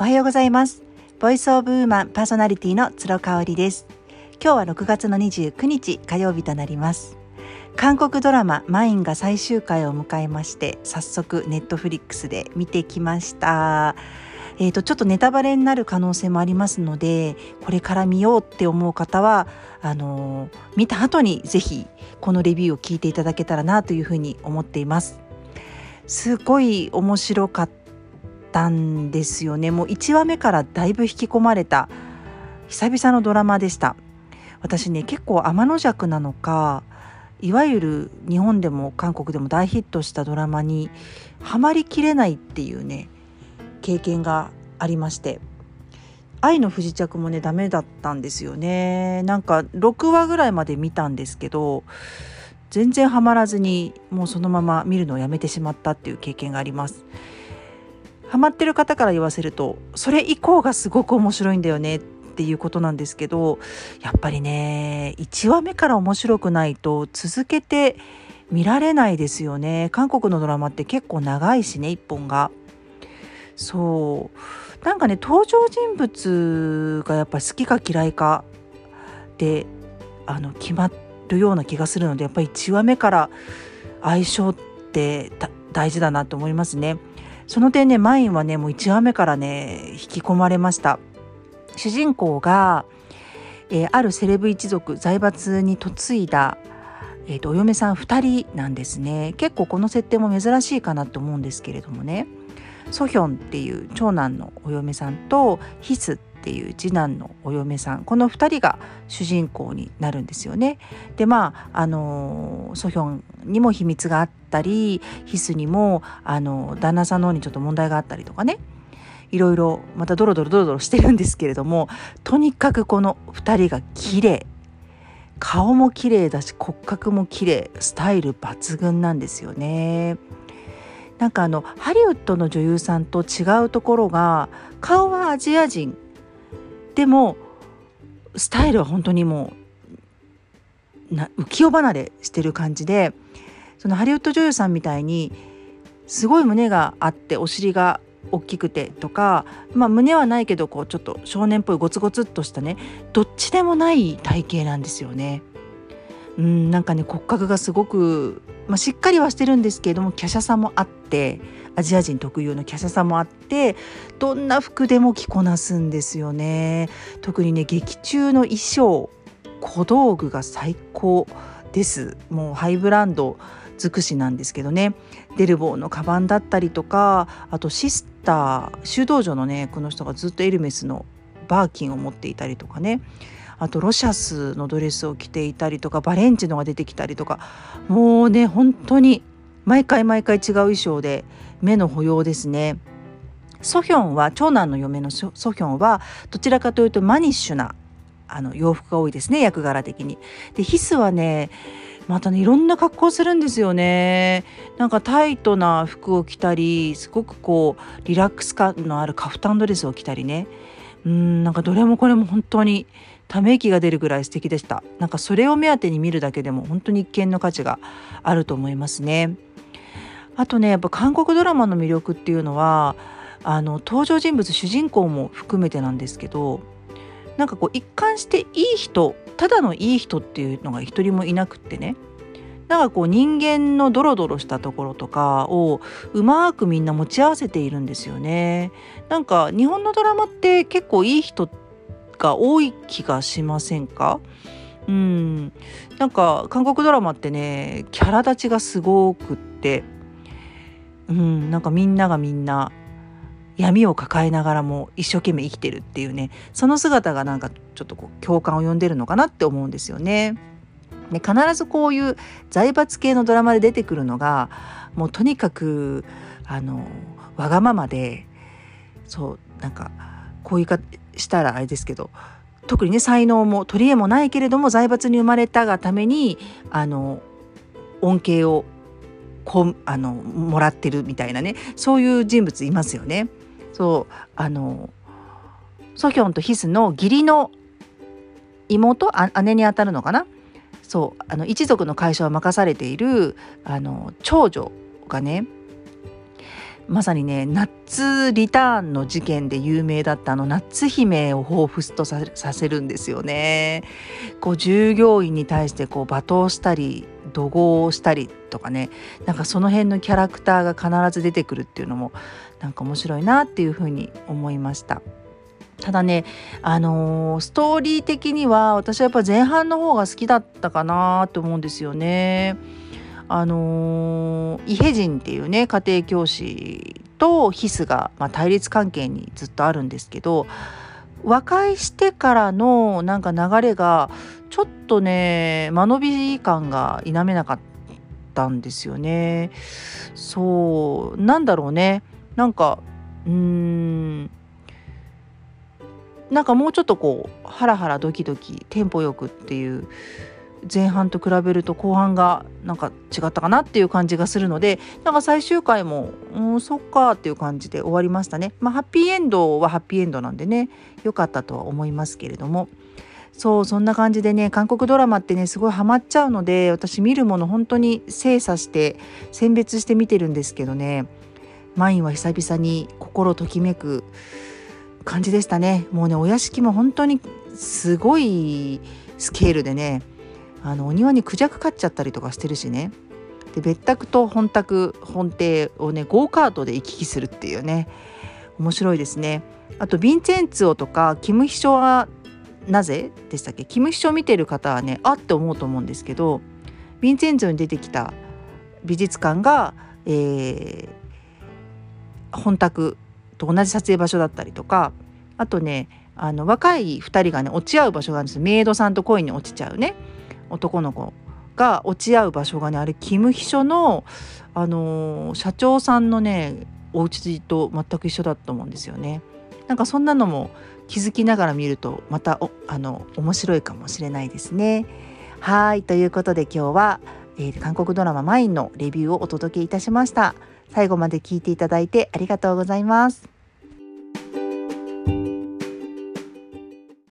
おはようございます。ボイスオブウーマンパーソナリティの鶴香織です。今日は6月の29日火曜日となります。韓国ドラママインが最終回を迎えまして早速ネットフリックスで見てきました。えーと、ちょっとネタバレになる可能性もありますのでこれから見ようって思う方はあのー、見た後にぜひこのレビューを聞いていただけたらなというふうに思っています。すごい面白かったんですよね。もう1話目からだいぶ引き込まれた久々のドラマでした。私ね結構天の弱なのかいわゆる日本でも韓国でも大ヒットしたドラマにはまりきれないっていうね経験がありまして。愛の不時着もねダメだったんですよね。なんか6話ぐらいまで見たんですけど全然ハマらずにもうそのまま見るのをやめてしまったっていう経験があります。ハマってる方から言わせるとそれ以降がすごく面白いんだよねっていうことなんですけどやっぱりね1話目から面白くないと続けて見られないですよね。韓国のドラマって結構長いしね1本が。そう。なんかね登場人物がやっぱ好きか嫌いかであの決まるような気がするのでやっぱり1話目から相性って大事だなと思いますね。その点ねマインはねもう1話目からね引き込まれました。主人公が、えー、あるセレブ一族財閥に嫁いだ、えーと、お嫁さん2人なんですね。結構この設定も珍しいかなと思うんですけれどもね。ソヒョンっていう長男のお嫁さんとヒスっっていう次男のお嫁さんこの2人が主人公になるんですよね。でまああのソヒョンにも秘密があったりヒスにもあの旦那さんの方にちょっと問題があったりとかねいろいろまたドロドロドロドロしてるんですけれどもとにかくこの2人が綺麗顔も綺麗だし骨格も綺麗スタイル抜群なんですよね。なんかあのハリウッドの女優さんと違うところが顔はアジア人でもスタイルは本当にもうな浮世離れしてる感じでそのハリウッド女優さんみたいにすごい胸があってお尻が大きくてとか、まあ、胸はないけどこうちょっと少年っぽいゴツゴツっとしたねどっちでもない体型なんですよね。うんなんかね骨格がすごく、まあ、しっかりはしてるんですけれども華奢さもあってアジア人特有の華奢さもあってどんな服でも着こなすんですよね。特にね劇中の衣装小道具が最高です。もうハイブランド尽くしなんですけどね。デルボーのカバンだったりとかあとシスター修道女のねこの人がずっとエルメスのバーキンを持っていたりとかね。あとロシャスのドレスを着ていたりとかバレンチノが出てきたりとかもうね本当に毎回毎回違う衣装で目の保養ですね。ソヒョンは長男の嫁のソヒョンはどちらかというとマニッシュなあの洋服が多いですね役柄的に。でヒスはねまたねいろんな格好するんですよねなんかタイトな服を着たりすごくこうリラックス感のあるカフタンドレスを着たりねうんなんかどれもこれも本当にため息が出るぐらい素敵でしたなんかそれを目当てに見るだけでも本当に一見の価値があると思いますねあとねやっぱ韓国ドラマの魅力っていうのはあの登場人物主人公も含めてなんですけどなんかこう一貫していい人ただのいい人っていうのが一人もいなくってねなんかこう人間のドロドロしたところとかをうまくみんな持ち合わせているんですよね。なんか日本のドラマって結構いい人が多い気がしませんか？うん。なんか韓国ドラマってねキャラ立ちがすごくってうん。なんかみんながみんな闇を抱えながらも一生懸命生きてるっていうねその姿がなんかちょっとこう共感を呼んでるのかなって思うんですよね。ね必ずこういう財閥系のドラマで出てくるのがもうとにかくあのわがままでそうなんかこういうかしたらあれですけど特にね才能も取り柄もないけれども財閥に生まれたがためにあの恩恵をこあのもらってるみたいなねそういう人物いますよね。そうあのソヒョンとヒスの義理の妹姉にあたるのかな？そうあの一族の会社を任されているあの長女がねまさにねナッツリターンの事件で有名だったあのナッツ姫を彷彿とさせるんですよね。こう従業員に対してこう罵倒したり怒号をしたりとかねなんかその辺のキャラクターが必ず出てくるっていうのもなんか面白いなっていうふうに思いました。ただね、あのー、ストーリー的には私はやっぱ前半の方が好きだったかなと思うんですよね。あのー、伊平人っていうね家庭教師とヒスが、まあ、対立関係にずっとあるんですけど和解してからのなんか流れがちょっとね間延び感が否めなかったんですよね。そうなんだろうねなんかうーんなんかもうちょっとこうハラハラドキドキテンポよくっていう前半と比べると後半がなんか違ったかなっていう感じがするのでなんか最終回もうんそっかっていう感じで終わりましたね。まあハッピーエンドはハッピーエンドなんでね良かったとは思いますけれども。そうそんな感じでね韓国ドラマってねすごいハマっちゃうので私見るもの本当に精査して選別して見てるんですけどね。マインは久々に心ときめく感じでしたね。もうねお屋敷も本当にすごいスケールでねあのお庭にクジャク飼っちゃったりとかしてるしね。で別宅と本宅本邸をねゴーカートで行き来するっていうね。面白いですね。あとヴィンチェンツォとかキム・ヒショはなぜでしたっけ？キム・ヒショ見てる方はねあって思うと思うんですけどヴィンチェンツォに出てきた美術館が、えー、本宅と同じ撮影場所だったりとかあとねあの若い2人がね落ち合う場所があるんです。メイドさんと恋に落ちちゃうね。男の子が落ち合う場所がねあれキム秘書の、あのー、社長さんのねお家と全く一緒だと思うんですよね。なんかそんなのも気づきながら見るとまたおあの面白いかもしれないですね。はいということで今日は、えー、韓国ドラマ「マイン」のレビューをお届けいたしました。最後まで聞いていただいてありがとうございます。